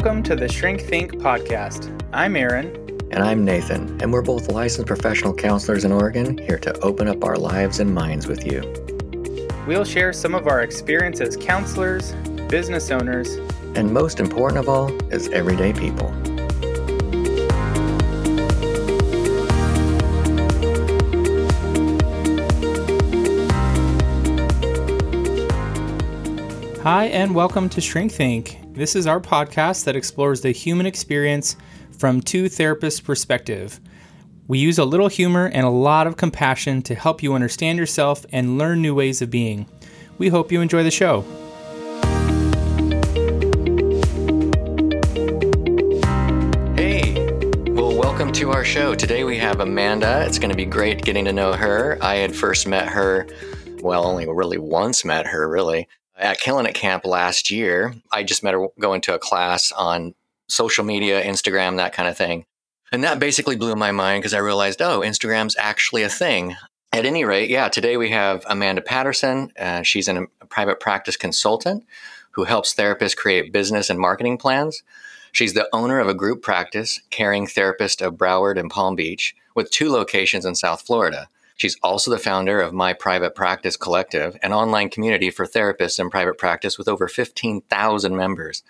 Welcome to the Shrink Think podcast. I'm Aaron. And I'm Nathan, and we're both licensed professional counselors in Oregon here to open up our lives and minds with you. We'll share some of our experience as counselors, business owners, and most important of all, as everyday people. Hi, and welcome to Shrink Think. This is our podcast that explores the human experience from two therapists' perspective. We use a little humor and a lot of compassion to help you understand yourself and learn new ways of being. We hope you enjoy the show. Hey, well, welcome to our show. Today we have Amanda. It's going to be great getting to know her. I had first met her, well, only really once met her, really, at Killing It Camp last year. I just met her going to a class on social media, Instagram, that kind of thing. And that basically blew my mind because I realized, oh, Instagram's actually a thing. At any rate, yeah, today we have Amanda Patterson. Uh, she's an, a private practice consultant who helps therapists create business and marketing plans. She's the owner of a group practice, Caring Therapist of Broward and Palm Beach, with two locations in South Florida. She's also the founder of My Private Practice Collective, an online community for therapists in private practice with over 15,000 members.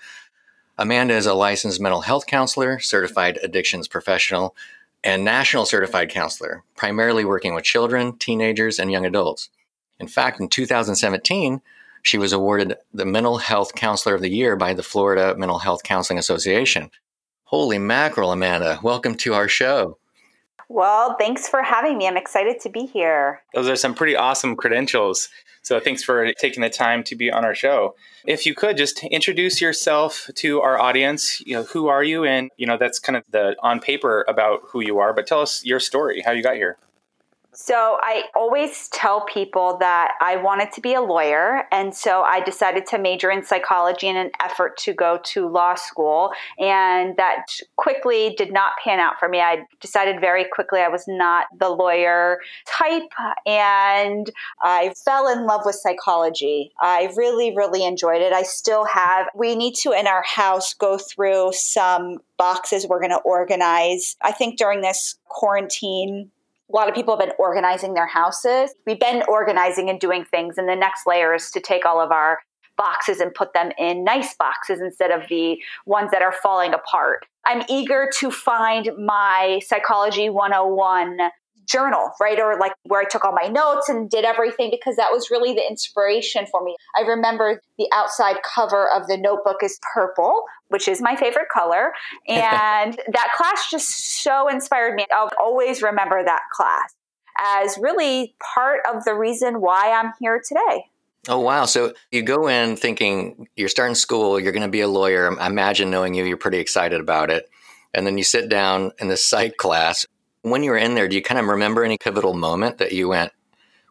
Amanda is a licensed mental health counselor, certified addictions professional, and national certified counselor, primarily working with children, teenagers, and young adults. In fact, in 2017, she was awarded the Mental Health Counselor of the Year by the Florida Mental Health Counseling Association. Holy mackerel, Amanda. Welcome to our show. Well, thanks for having me. I'm excited to be here. Those are some pretty awesome credentials. So thanks for taking the time to be on our show. If you could just introduce yourself to our audience, you know, who are you? And, you know, that's kind of the on paper about who you are, but tell us your story, how you got here. So I always tell people that I wanted to be a lawyer. And so I decided to major in psychology in an effort to go to law school. And that quickly did not pan out for me. I decided very quickly I was not the lawyer type. And I fell in love with psychology. I really, really enjoyed it. I still have, we need to in our house go through some boxes we're going to organize. I think during this quarantine, a lot of people have been organizing their houses. We've been organizing and doing things, and the next layer is to take all of our boxes and put them in nice boxes instead of the ones that are falling apart. I'm eager to find my Psychology 101 journal, right? Or like where I took all my notes and did everything because that was really the inspiration for me. I remember the outside cover of the notebook is purple, which is my favorite color. And that class just so inspired me. I'll always remember that class as really part of the reason why I'm here today. Oh, wow. So you go in thinking you're starting school, you're going to be a lawyer. I imagine knowing you, you're pretty excited about it. And then you sit down in the psych class when you were in there, do you kind of remember any pivotal moment that you went,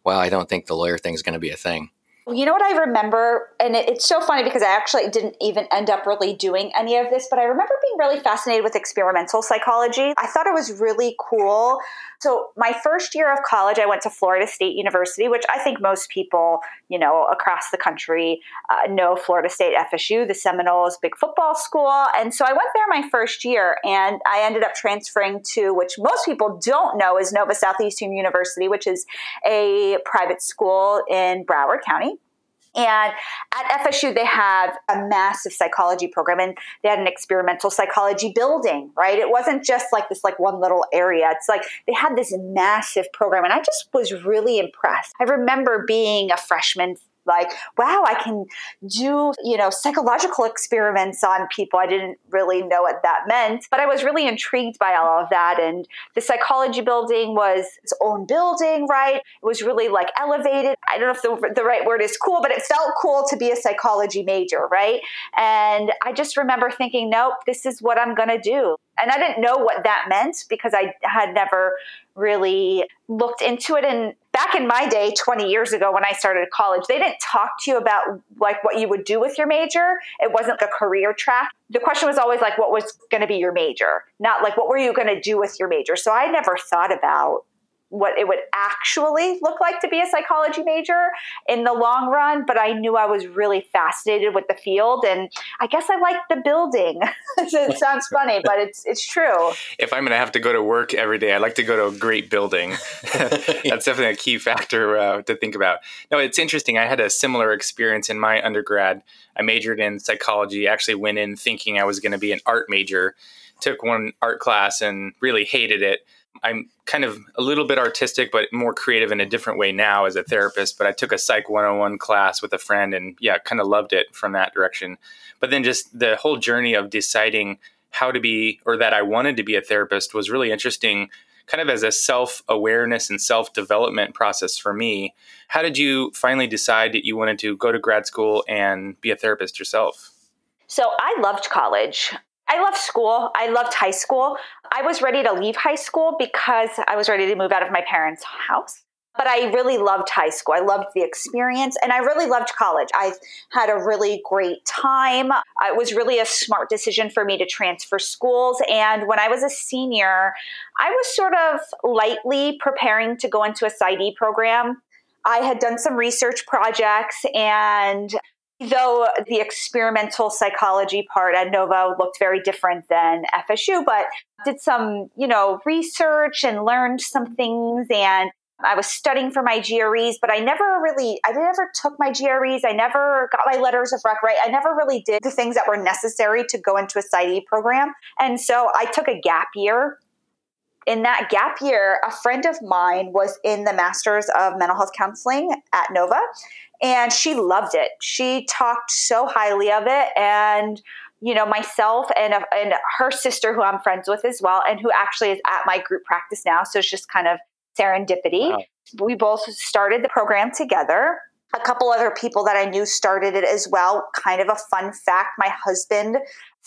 wow, I don't think the lawyer thing is going to be a thing? You know what I remember? And it's so funny because I actually didn't even end up really doing any of this, but I remember being really fascinated with experimental psychology. I thought it was really cool. So, my first year of college, I went to Florida State University, which I think most people, you know, across the country uh, know Florida State FSU, the Seminoles big football school. And so I went there my first year and I ended up transferring to, which most people don't know, is Nova Southeastern University, which is a private school in Broward County. And at FSU, they have a massive psychology program and they had an experimental psychology building, right? It wasn't just like this like one little area. It's like they had this massive program and I just was really impressed. I remember being a freshman like, wow, I can do, you know, psychological experiments on people. I didn't really know what that meant, but I was really intrigued by all of that. And the psychology building was its own building, right? It was really like elevated. I don't know if the, the right word is cool, but it felt cool to be a psychology major, right? And I just remember thinking, nope, this is what I'm going to do. And I didn't know what that meant because I had never really looked into it. And back in my day, 20 years ago, when I started college, they didn't talk to you about like what you would do with your major. It wasn't a career track. The question was always like, what was going to be your major? Not like, what were you going to do with your major? So I never thought about what it would actually look like to be a psychology major in the long run, but I knew I was really fascinated with the field and I guess I like the building. it sounds funny, but it's it's true. If I'm going to have to go to work every day, I'd like to go to a great building. That's definitely a key factor uh, to think about. No, it's interesting. I had a similar experience in my undergrad. I majored in psychology, actually went in thinking I was going to be an art major, took one art class and really hated it I'm kind of a little bit artistic, but more creative in a different way now as a therapist. But I took a Psych 101 class with a friend and yeah, kind of loved it from that direction. But then just the whole journey of deciding how to be or that I wanted to be a therapist was really interesting, kind of as a self awareness and self development process for me. How did you finally decide that you wanted to go to grad school and be a therapist yourself? So I loved college. I loved school. I loved high school. I was ready to leave high school because I was ready to move out of my parents' house. But I really loved high school. I loved the experience and I really loved college. I had a really great time. It was really a smart decision for me to transfer schools. And when I was a senior, I was sort of lightly preparing to go into a PsyD program. I had done some research projects and though the experimental psychology part at Nova looked very different than FSU, but did some, you know, research and learned some things and I was studying for my GREs, but I never really, I never took my GREs. I never got my letters of rec right. I never really did the things that were necessary to go into a PsyD program. And so I took a gap year. In that gap year, a friend of mine was in the Masters of Mental Health Counseling at Nova and she loved it. She talked so highly of it, and you know myself and and her sister, who I'm friends with as well, and who actually is at my group practice now. So it's just kind of serendipity. Wow. We both started the program together. A couple other people that I knew started it as well. Kind of a fun fact: my husband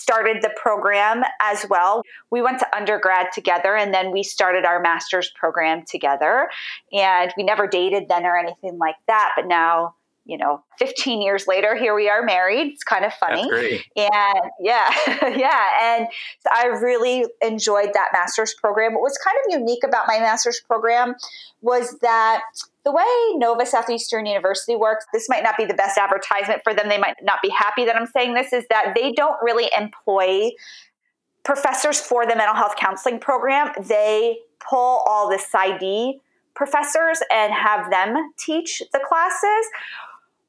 started the program as well. We went to undergrad together and then we started our master's program together. And we never dated then or anything like that. But now you know, 15 years later, here we are married. It's kind of funny. And yeah, yeah. And I really enjoyed that master's program. What was kind of unique about my master's program was that the way Nova Southeastern University works, this might not be the best advertisement for them. They might not be happy that I'm saying this, is that they don't really employ professors for the mental health counseling program. They pull all the PsyD professors and have them teach the classes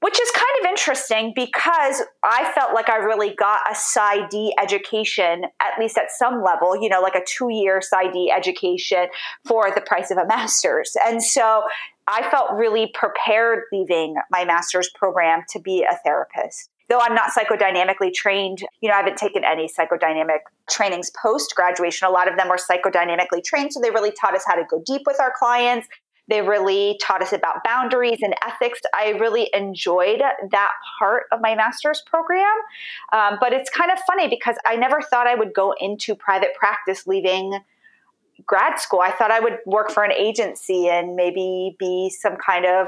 which is kind of interesting because I felt like I really got a PsyD education, at least at some level, you know, like a two year PsyD education for the price of a master's. And so I felt really prepared leaving my master's program to be a therapist. Though I'm not psychodynamically trained, you know, I haven't taken any psychodynamic trainings post graduation. A lot of them were psychodynamically trained, so they really taught us how to go deep with our clients they really taught us about boundaries and ethics. I really enjoyed that part of my master's program. Um, but it's kind of funny because I never thought I would go into private practice leaving grad school. I thought I would work for an agency and maybe be some kind of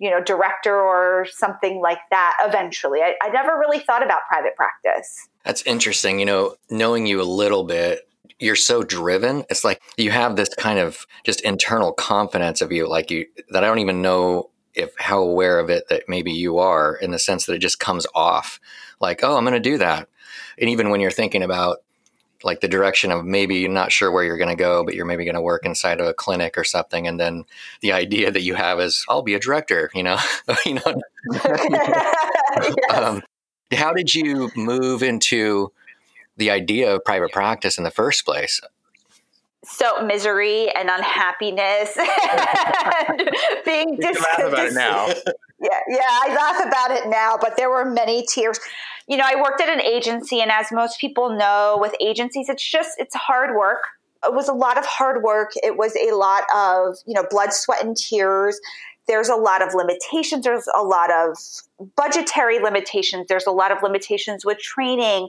you know director or something like that eventually I, I never really thought about private practice that's interesting you know knowing you a little bit you're so driven. It's like you have this kind of just internal confidence of you, like you that I don't even know if how aware of it that maybe you are in the sense that it just comes off like, oh, I'm going to do that. And even when you're thinking about like the direction of maybe you're not sure where you're going to go, but you're maybe going to work inside of a clinic or something. And then the idea that you have is, I'll be a director, you know, you know, yes. um, how did you move into the idea of private practice in the first place? So misery and unhappiness and being you laugh about it now. Yeah, yeah, I laugh about it now, but there were many tears. You know, I worked at an agency, and as most people know, with agencies, it's just it's hard work. It was a lot of hard work. It was a lot of you know blood, sweat, and tears there's a lot of limitations. There's a lot of budgetary limitations. There's a lot of limitations with training.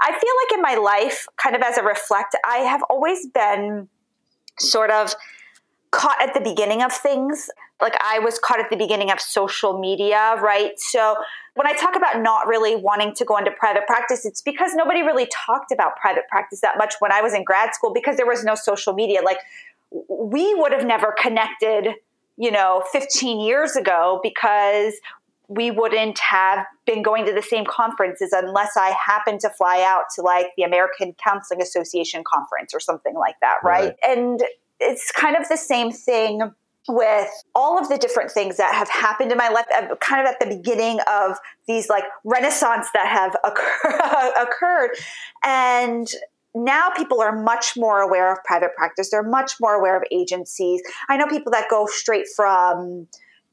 I feel like in my life, kind of as a reflect, I have always been sort of caught at the beginning of things. Like I was caught at the beginning of social media, right? So when I talk about not really wanting to go into private practice, it's because nobody really talked about private practice that much when I was in grad school because there was no social media. Like we would have never connected, you know, 15 years ago because we wouldn't have been going to the same conferences unless I happened to fly out to like the American Counseling Association conference or something like that, right? right. And it's kind of the same thing with all of the different things that have happened in my life, uh, kind of at the beginning of these like renaissance that have occur- occurred. And now people are much more aware of private practice. They're much more aware of agencies. I know people that go straight from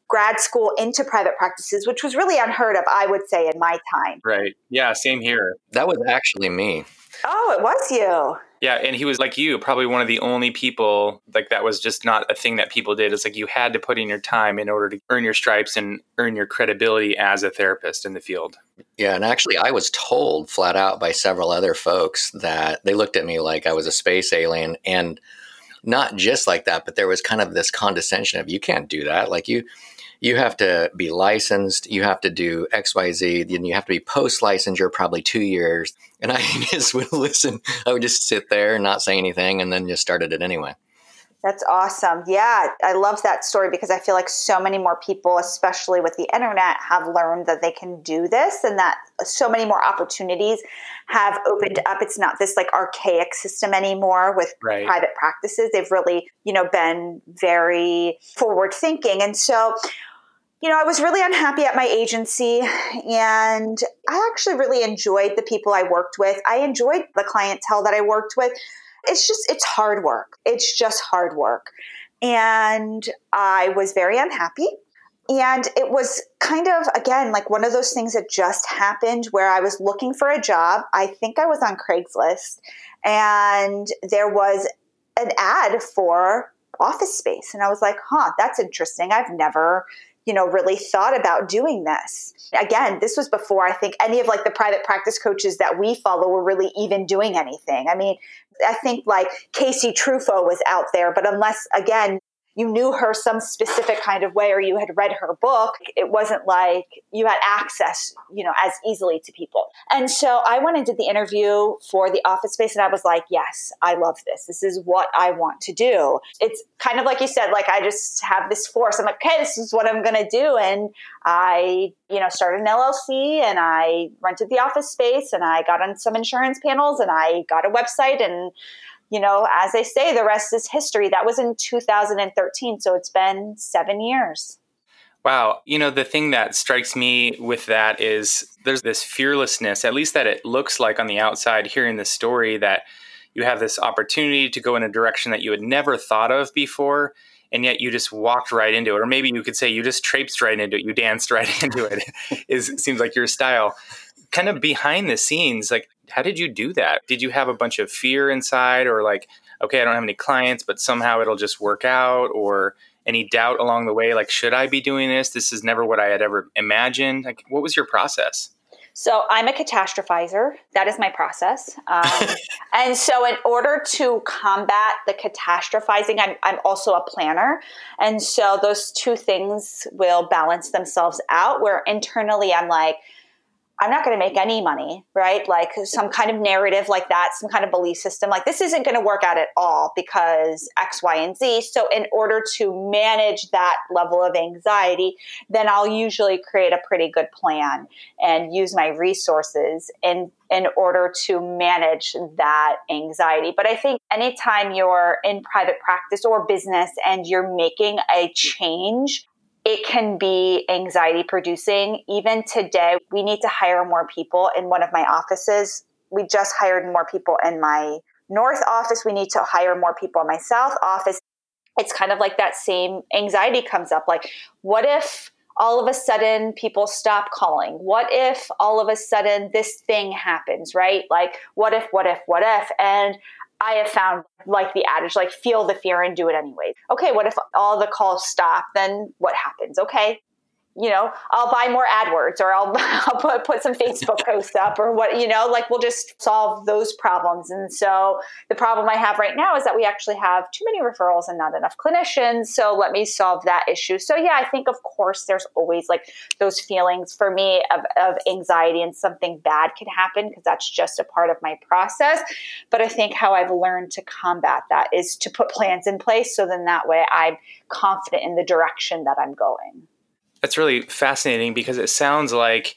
grad school into private practices, which was really unheard of, I would say, in my time. Right. Yeah, same here. That was actually me. Oh, it was you. Yeah, and he was like you, probably one of the only people like that was just not a thing that people did. It's like you had to put in your time in order to earn your stripes and earn your credibility as a therapist in the field. Yeah, and actually I was told flat out by several other folks that they looked at me like I was a space alien and not just like that, but there was kind of this condescension of you can't do that. Like you you have to be licensed, you have to do XYZ, and you have to be post licensure probably two years. And I just would listen. I would just sit there and not say anything and then just started it anyway. That's awesome. Yeah, I love that story because I feel like so many more people, especially with the internet, have learned that they can do this and that so many more opportunities have opened up. It's not this like archaic system anymore with right. private practices. They've really, you know, been very forward thinking. And so you know, I was really unhappy at my agency and I actually really enjoyed the people I worked with. I enjoyed the clientele that I worked with. It's just, it's hard work. It's just hard work. And I was very unhappy. And it was kind of, again, like one of those things that just happened where I was looking for a job. I think I was on Craigslist and there was an ad for office space. And I was like, huh, that's interesting. I've never you know, really thought about doing this. Again, this was before I think any of like the private practice coaches that we follow were really even doing anything. I mean, I think like Casey Truffo was out there, but unless again, you knew her some specific kind of way or you had read her book it wasn't like you had access you know as easily to people. And so i went and did the interview for the office space and i was like yes i love this. This is what i want to do. It's kind of like you said like i just have this force. I'm like okay this is what i'm going to do. And i you know started an llc and i rented the office space and i got on some insurance panels and i got a website and you know, as they say, the rest is history. That was in 2013. So it's been seven years. Wow. You know, the thing that strikes me with that is there's this fearlessness, at least that it looks like on the outside, hearing the story that you have this opportunity to go in a direction that you had never thought of before. And yet you just walked right into it. Or maybe you could say you just traipsed right into it. You danced right into it. is seems like your style. Kind of behind the scenes, like how did you do that? Did you have a bunch of fear inside or like, okay, I don't have any clients, but somehow it'll just work out or any doubt along the way? Like, should I be doing this? This is never what I had ever imagined. Like, what was your process? So I'm a catastrophizer. That is my process. Um, and so, in order to combat the catastrophizing, I'm, I'm also a planner. And so, those two things will balance themselves out. Where internally, I'm like, I'm not going to make any money, right? Like some kind of narrative like that, some kind of belief system, like this isn't going to work out at all because X, Y, and Z. So, in order to manage that level of anxiety, then I'll usually create a pretty good plan and use my resources in in order to manage that anxiety. But I think anytime you're in private practice or business and you're making a change it can be anxiety producing. Even today, we need to hire more people in one of my offices. We just hired more people in my north office. We need to hire more people in my south office. It's kind of like that same anxiety comes up like, what if all of a sudden people stop calling? What if all of a sudden this thing happens, right? Like, what if, what if, what if? And I have found, like the adage, like feel the fear and do it anyways. Okay, what if all the calls stop? Then what happens? Okay, you know, I'll buy more AdWords or I'll, I'll put, put some Facebook posts up or what, you know, like we'll just solve those problems. And so the problem I have right now is that we actually have too many referrals and not enough clinicians. So let me solve that issue. So yeah, I think of course there's always like those feelings for me of, of anxiety and something bad could happen because that's just a part of my process. But I think how I've learned to combat that is to put plans in place. So then that way I'm confident in the direction that I'm going. That's really fascinating because it sounds like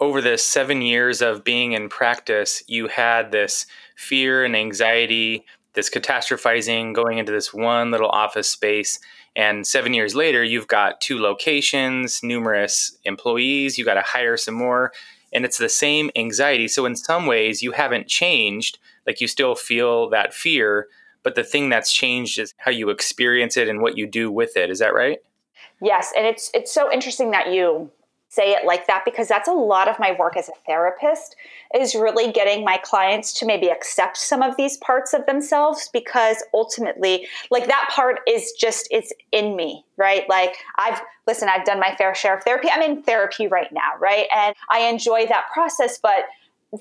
over the seven years of being in practice, you had this fear and anxiety, this catastrophizing going into this one little office space. And seven years later, you've got two locations, numerous employees, you got to hire some more. And it's the same anxiety. So, in some ways, you haven't changed. Like you still feel that fear, but the thing that's changed is how you experience it and what you do with it. Is that right? Yes, and it's it's so interesting that you say it like that because that's a lot of my work as a therapist is really getting my clients to maybe accept some of these parts of themselves because ultimately like that part is just it's in me right? Like i've listen i've done my fair share of therapy. I'm in therapy right now right? And i enjoy that process but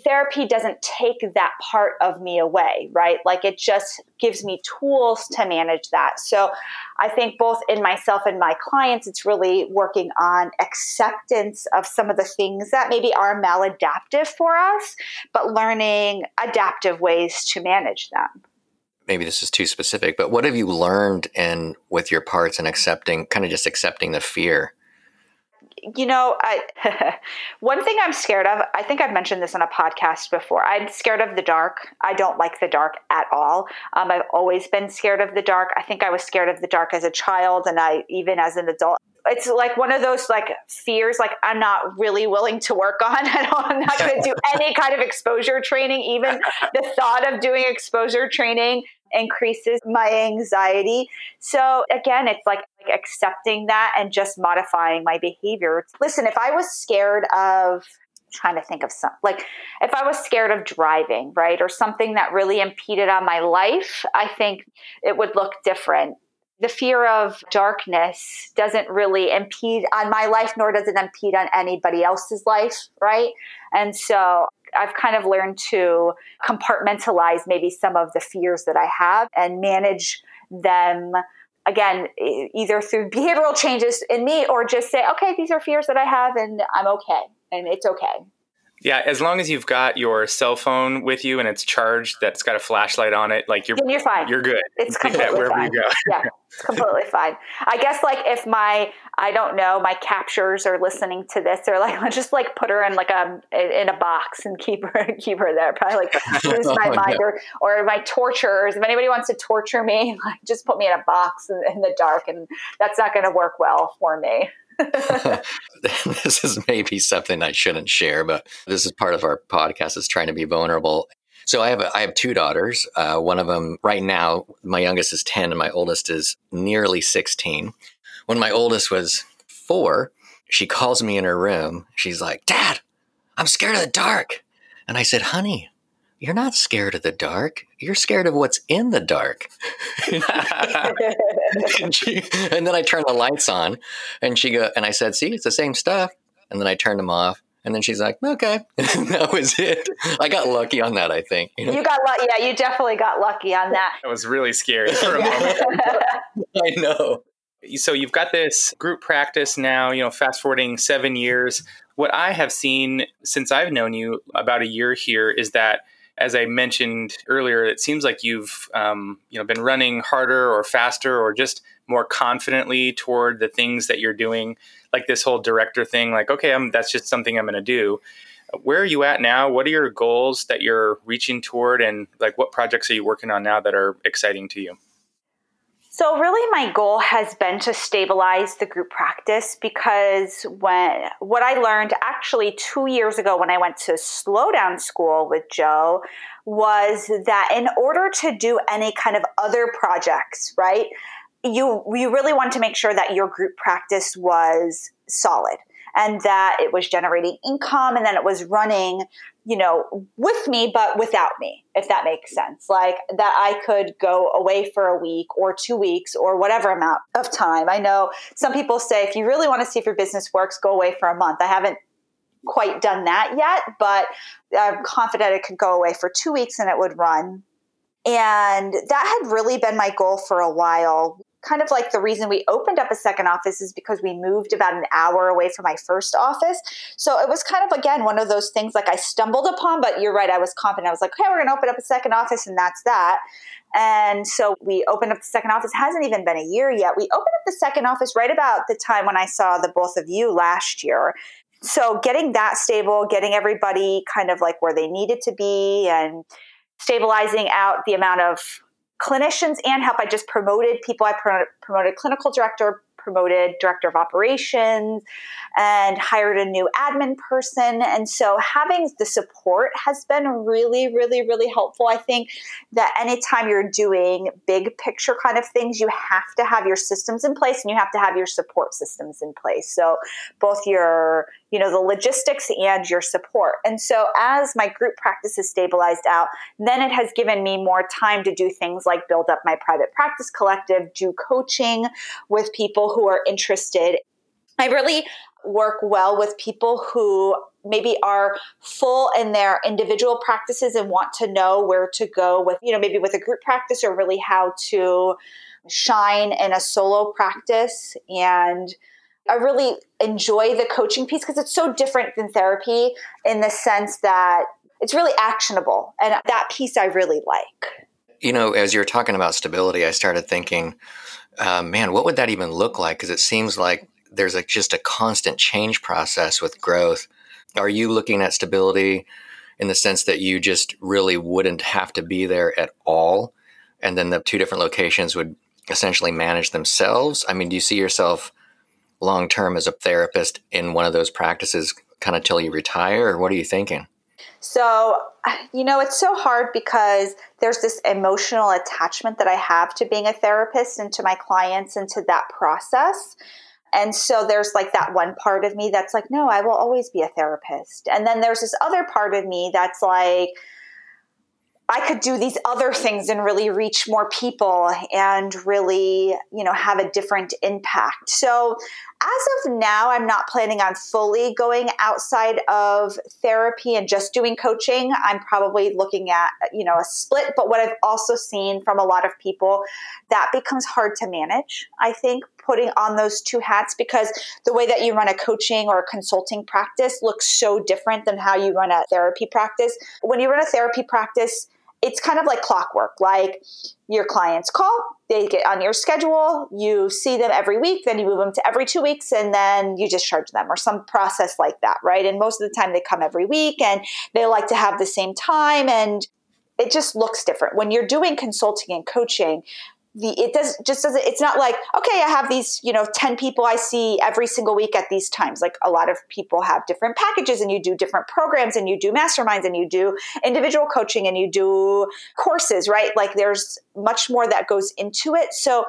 therapy doesn't take that part of me away, right? Like it just gives me tools to manage that. So I think both in myself and my clients, it's really working on acceptance of some of the things that maybe are maladaptive for us, but learning adaptive ways to manage them. Maybe this is too specific, but what have you learned in with your parts and accepting, kind of just accepting the fear? You know, I one thing I'm scared of, I think I've mentioned this on a podcast before. I'm scared of the dark. I don't like the dark at all. Um, I've always been scared of the dark. I think I was scared of the dark as a child and I even as an adult. It's like one of those like fears like I'm not really willing to work on. I'm not going to do any kind of exposure training. Even the thought of doing exposure training increases my anxiety. So again, it's like, like accepting that and just modifying my behavior. Listen, if I was scared of trying to think of some like if I was scared of driving, right, or something that really impeded on my life, I think it would look different. The fear of darkness doesn't really impede on my life, nor does it impede on anybody else's life, right? And so I've kind of learned to compartmentalize maybe some of the fears that I have and manage them again either through behavioral changes in me or just say okay these are fears that I have and I'm okay and it's okay. Yeah, as long as you've got your cell phone with you and it's charged, that's got a flashlight on it, like you're you're fine. You're good. It's completely wherever fine. you go. yeah, it's completely fine. I guess like if my I don't know my captures are listening to this, they're like let's just like put her in like um, a in a box and keep her keep her there. Probably like lose my oh, mind or or my torturers. If anybody wants to torture me, like just put me in a box in, in the dark, and that's not going to work well for me. this is maybe something I shouldn't share, but this is part of our podcast is trying to be vulnerable. So I have a, I have two daughters. Uh, one of them right now, my youngest is ten, and my oldest is nearly sixteen. When my oldest was four, she calls me in her room. She's like, "Dad, I'm scared of the dark," and I said, "Honey, you're not scared of the dark. You're scared of what's in the dark. and, she, and, then I turned the lights on and she go, and I said, see, it's the same stuff. And then I turned them off. And then she's like, okay. And that was it. I got lucky on that, I think. You, know? you got lucky. Yeah, you definitely got lucky on that. That was really scary for a moment. I know. So you've got this group practice now, you know, fast forwarding seven years. What I have seen since I've known you about a year here is that as I mentioned earlier, it seems like you've um, you know been running harder or faster or just more confidently toward the things that you're doing, like this whole director thing. Like, okay, I'm, that's just something I'm going to do. Where are you at now? What are your goals that you're reaching toward, and like what projects are you working on now that are exciting to you? So, really, my goal has been to stabilize the group practice because when what I learned actually two years ago when I went to slowdown school with Joe was that in order to do any kind of other projects, right, you you really want to make sure that your group practice was solid. And that it was generating income and then it was running you know, with me, but without me, if that makes sense. Like that I could go away for a week or two weeks or whatever amount of time. I know some people say if you really want to see if your business works, go away for a month. I haven't quite done that yet, but I'm confident it could go away for two weeks and it would run. And that had really been my goal for a while kind of like the reason we opened up a second office is because we moved about an hour away from my first office. So it was kind of, again, one of those things like I stumbled upon, but you're right, I was confident. I was like, okay, we're going to open up a second office, and that's that. And so we opened up the second office. Hasn't even been a year yet. We opened up the second office right about the time when I saw the both of you last year. So getting that stable, getting everybody kind of like where they needed to be, and stabilizing out the amount of clinicians and help. I just promoted people. I promoted clinical director, promoted director of operations and hired a new admin person. And so having the support has been really, really, really helpful. I think that anytime you're doing big picture kind of things, you have to have your systems in place and you have to have your support systems in place. So both your, you know, the logistics and your support. And so as my group practice has stabilized out, then it has given me more time to do things like build up my private practice collective, do coaching with people who are interested. I really work well with people who maybe are full in their individual practices and want to know where to go with, you know, maybe with a group practice or really how to shine in a solo practice. And I really enjoy the coaching piece because it's so different than therapy in the sense that it's really actionable. And that piece I really like. You know, as you're talking about stability, I started thinking, uh, man, what would that even look like? Because it seems like there's a, just a constant change process with growth. Are you looking at stability in the sense that you just really wouldn't have to be there at all? And then the two different locations would essentially manage themselves? I mean, do you see yourself long term as a therapist in one of those practices kind of till you retire, or what are you thinking? So, you know, it's so hard because there's this emotional attachment that I have to being a therapist and to my clients and to that process. And so there's like that one part of me that's like, no, I will always be a therapist. And then there's this other part of me that's like, I could do these other things and really reach more people and really, you know, have a different impact. So, as of now, I'm not planning on fully going outside of therapy and just doing coaching. I'm probably looking at, you know, a split, but what I've also seen from a lot of people that becomes hard to manage. I think putting on those two hats because the way that you run a coaching or a consulting practice looks so different than how you run a therapy practice. When you run a therapy practice, it's kind of like clockwork. Like your clients call, they get on your schedule, you see them every week, then you move them to every two weeks, and then you discharge them or some process like that, right? And most of the time they come every week and they like to have the same time and it just looks different. When you're doing consulting and coaching, the it does just doesn't it's not like okay i have these you know 10 people i see every single week at these times. Like a lot of people have different packages and you do different programs and you do masterminds and you do individual coaching and you do courses right? Like there's much more that goes into it. So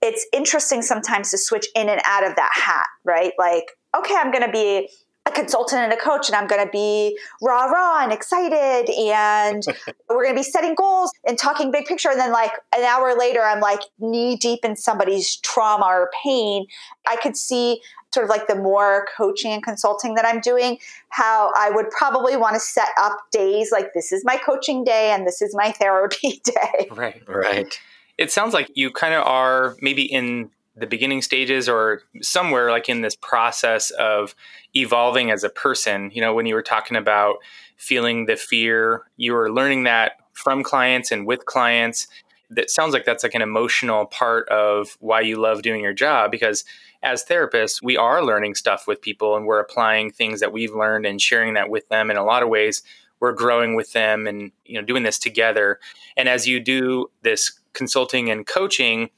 it's interesting sometimes to switch in and out of that hat right? Like okay i'm going to be consultant and a coach and I'm going to be rah rah and excited and we're going to be setting goals and talking big picture. And then like an hour later I'm like knee deep in somebody's trauma or pain. I could see sort of like the more coaching and consulting that I'm doing how I would probably want to set up days like this is my coaching day and this is my therapy day. Right. Right. It sounds like you kind of are maybe in the beginning stages or somewhere like in this process of evolving as a person you know when you were talking about feeling the fear you were learning that from clients and with clients. That sounds like that's like an emotional part of why you love doing your job because as therapists we are learning stuff with people and we're applying things that we've learned and sharing that with them. In a lot of ways we're growing with them and you know doing this together. And as you do this consulting and coaching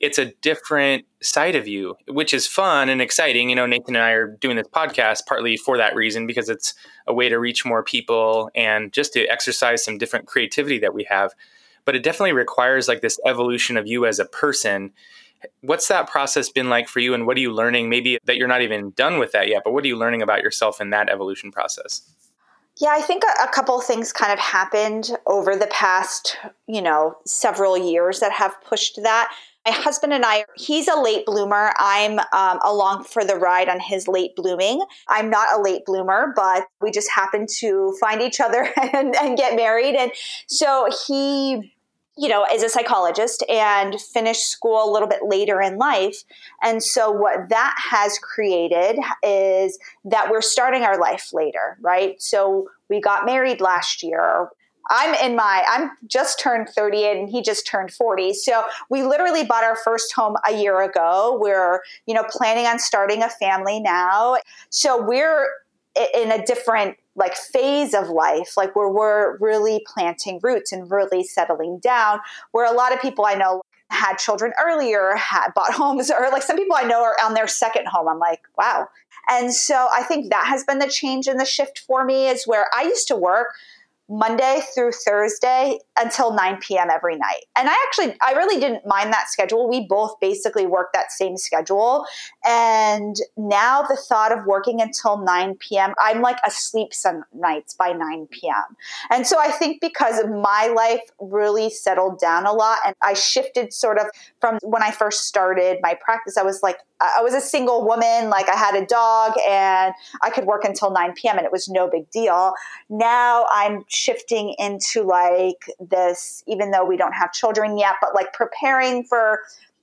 it's a different side of you, which is fun and exciting. You know, Nathan and I are doing this podcast partly for that reason because it's a way to reach more people and just to exercise some different creativity that we have. But it definitely requires like this evolution of you as a person. What's that process been like for you, and what are you learning? Maybe that you're not even done with that yet, but what are you learning about yourself in that evolution process? Yeah, I think a, couple things kind of happened over the past, you know, several years that have pushed that. My husband and I, he's a late bloomer. I'm um, along for the ride on his late blooming. I'm not a late bloomer, but we just happened to find each other and, and get married. And so he you know, is a psychologist and finished school a little bit later in life. And so what that has created is that we're starting our life later, right? So we got married last year. I'm in my, I'm just turned 38 and he just turned 40. So we literally bought our first home a year ago. We're, you know, planning on starting a family now. So we're in a different like phase of life, like where we're really planting roots and really settling down, where a lot of people I know had children earlier, had bought homes, or like some people I know are on their second home. I'm like, wow. And so I think that has been the change and the shift for me is where I used to work Monday through Thursday until 9 p.m. every night. And I actually, I really didn't mind that schedule. We both basically worked that same schedule. And now the thought of working until 9 p.m., I'm like asleep some nights by 9 p.m. And so I think because my life really settled down a lot and I shifted sort of from when I first started my practice, I was like, I was a single woman, like I had a dog and I could work until 9 p.m. and it was no big deal. Now I'm shifting into like this, even though we don't have children yet, but like preparing for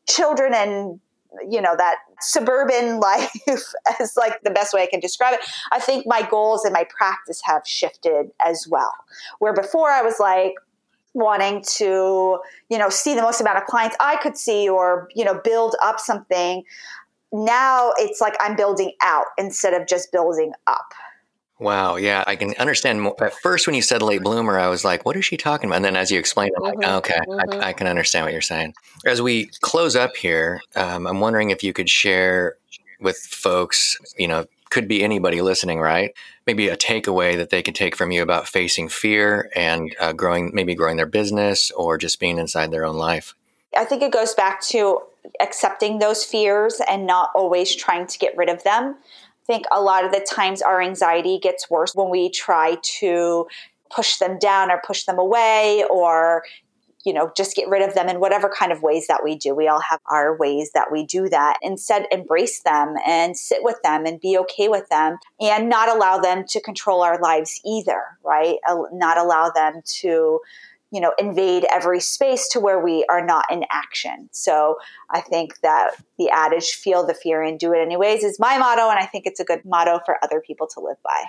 children and you know that suburban life as like the best way i can describe it i think my goals and my practice have shifted as well where before i was like wanting to you know see the most amount of clients i could see or you know build up something now it's like I'm building out instead of just building up. Wow. Yeah, I can understand. More. At first, when you said late bloomer, I was like, what is she talking about? And then as you explained, I'm mm-hmm, like, okay, mm-hmm. I, I, can understand what you're saying. As we close up here, um, I'm wondering if you could share with folks, you know, could be anybody listening, right? Maybe a takeaway that they could take from you about facing fear and uh, growing, maybe growing their business or just being inside their own life. I think it goes back to accepting those fears and not always trying to get rid of them. I think a lot of the times our anxiety gets worse when we try to push them down or push them away or you know just get rid of them in whatever kind of ways that we do. We all have our ways that we do that. Instead embrace them and sit with them and be okay with them and not allow them to control our lives either right? Not allow them to you know invade every space to where we are not in action. So i think that the adage feel the fear and do it anyways is my motto and i think it's a good motto for other people to live by.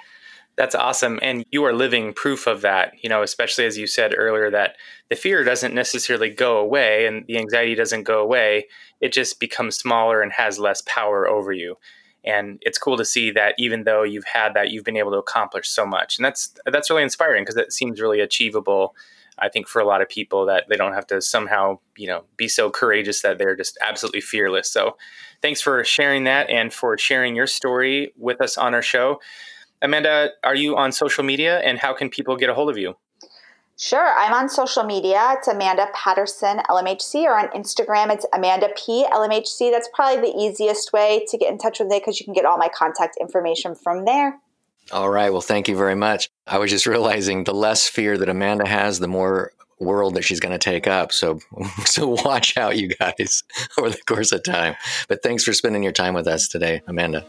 That's awesome and you are living proof of that you know especially as you said earlier that the fear doesn't necessarily go away and the anxiety doesn't go away. It just becomes smaller and has less power over you. And it's cool to see that even though you've had that you've been able to accomplish so much. And that's that's really inspiring because it seems really achievable I think for a lot of people that they don't have to somehow, you know, be so courageous that they're just absolutely fearless. So thanks for sharing that and for sharing your story with us on our show. Amanda, are you on social media and how can people get a hold of you? Sure. I'm on social media. It's Amanda Patterson LMHC, or on Instagram, it's Amanda P LMHC. That's probably the easiest way to get in touch with me because you can get all my contact information from there. All right. Well, thank you very much. I was just realizing the less fear that Amanda has, the more world that she's going to take up. So, so watch out, you guys, over the course of time. But thanks for spending your time with us today, Amanda.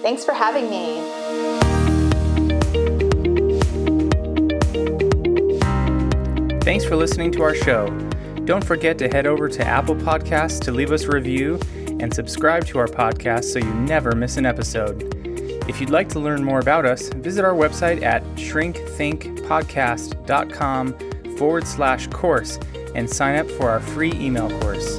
Thanks for having me. Thanks for listening to our show. Don't forget to head over to Apple Podcasts to leave us a review and subscribe to our podcast so you never miss an episode. If you'd like to learn more about us, visit our website at shrinkthinkpodcast.com forward slash course and sign up for our free email course.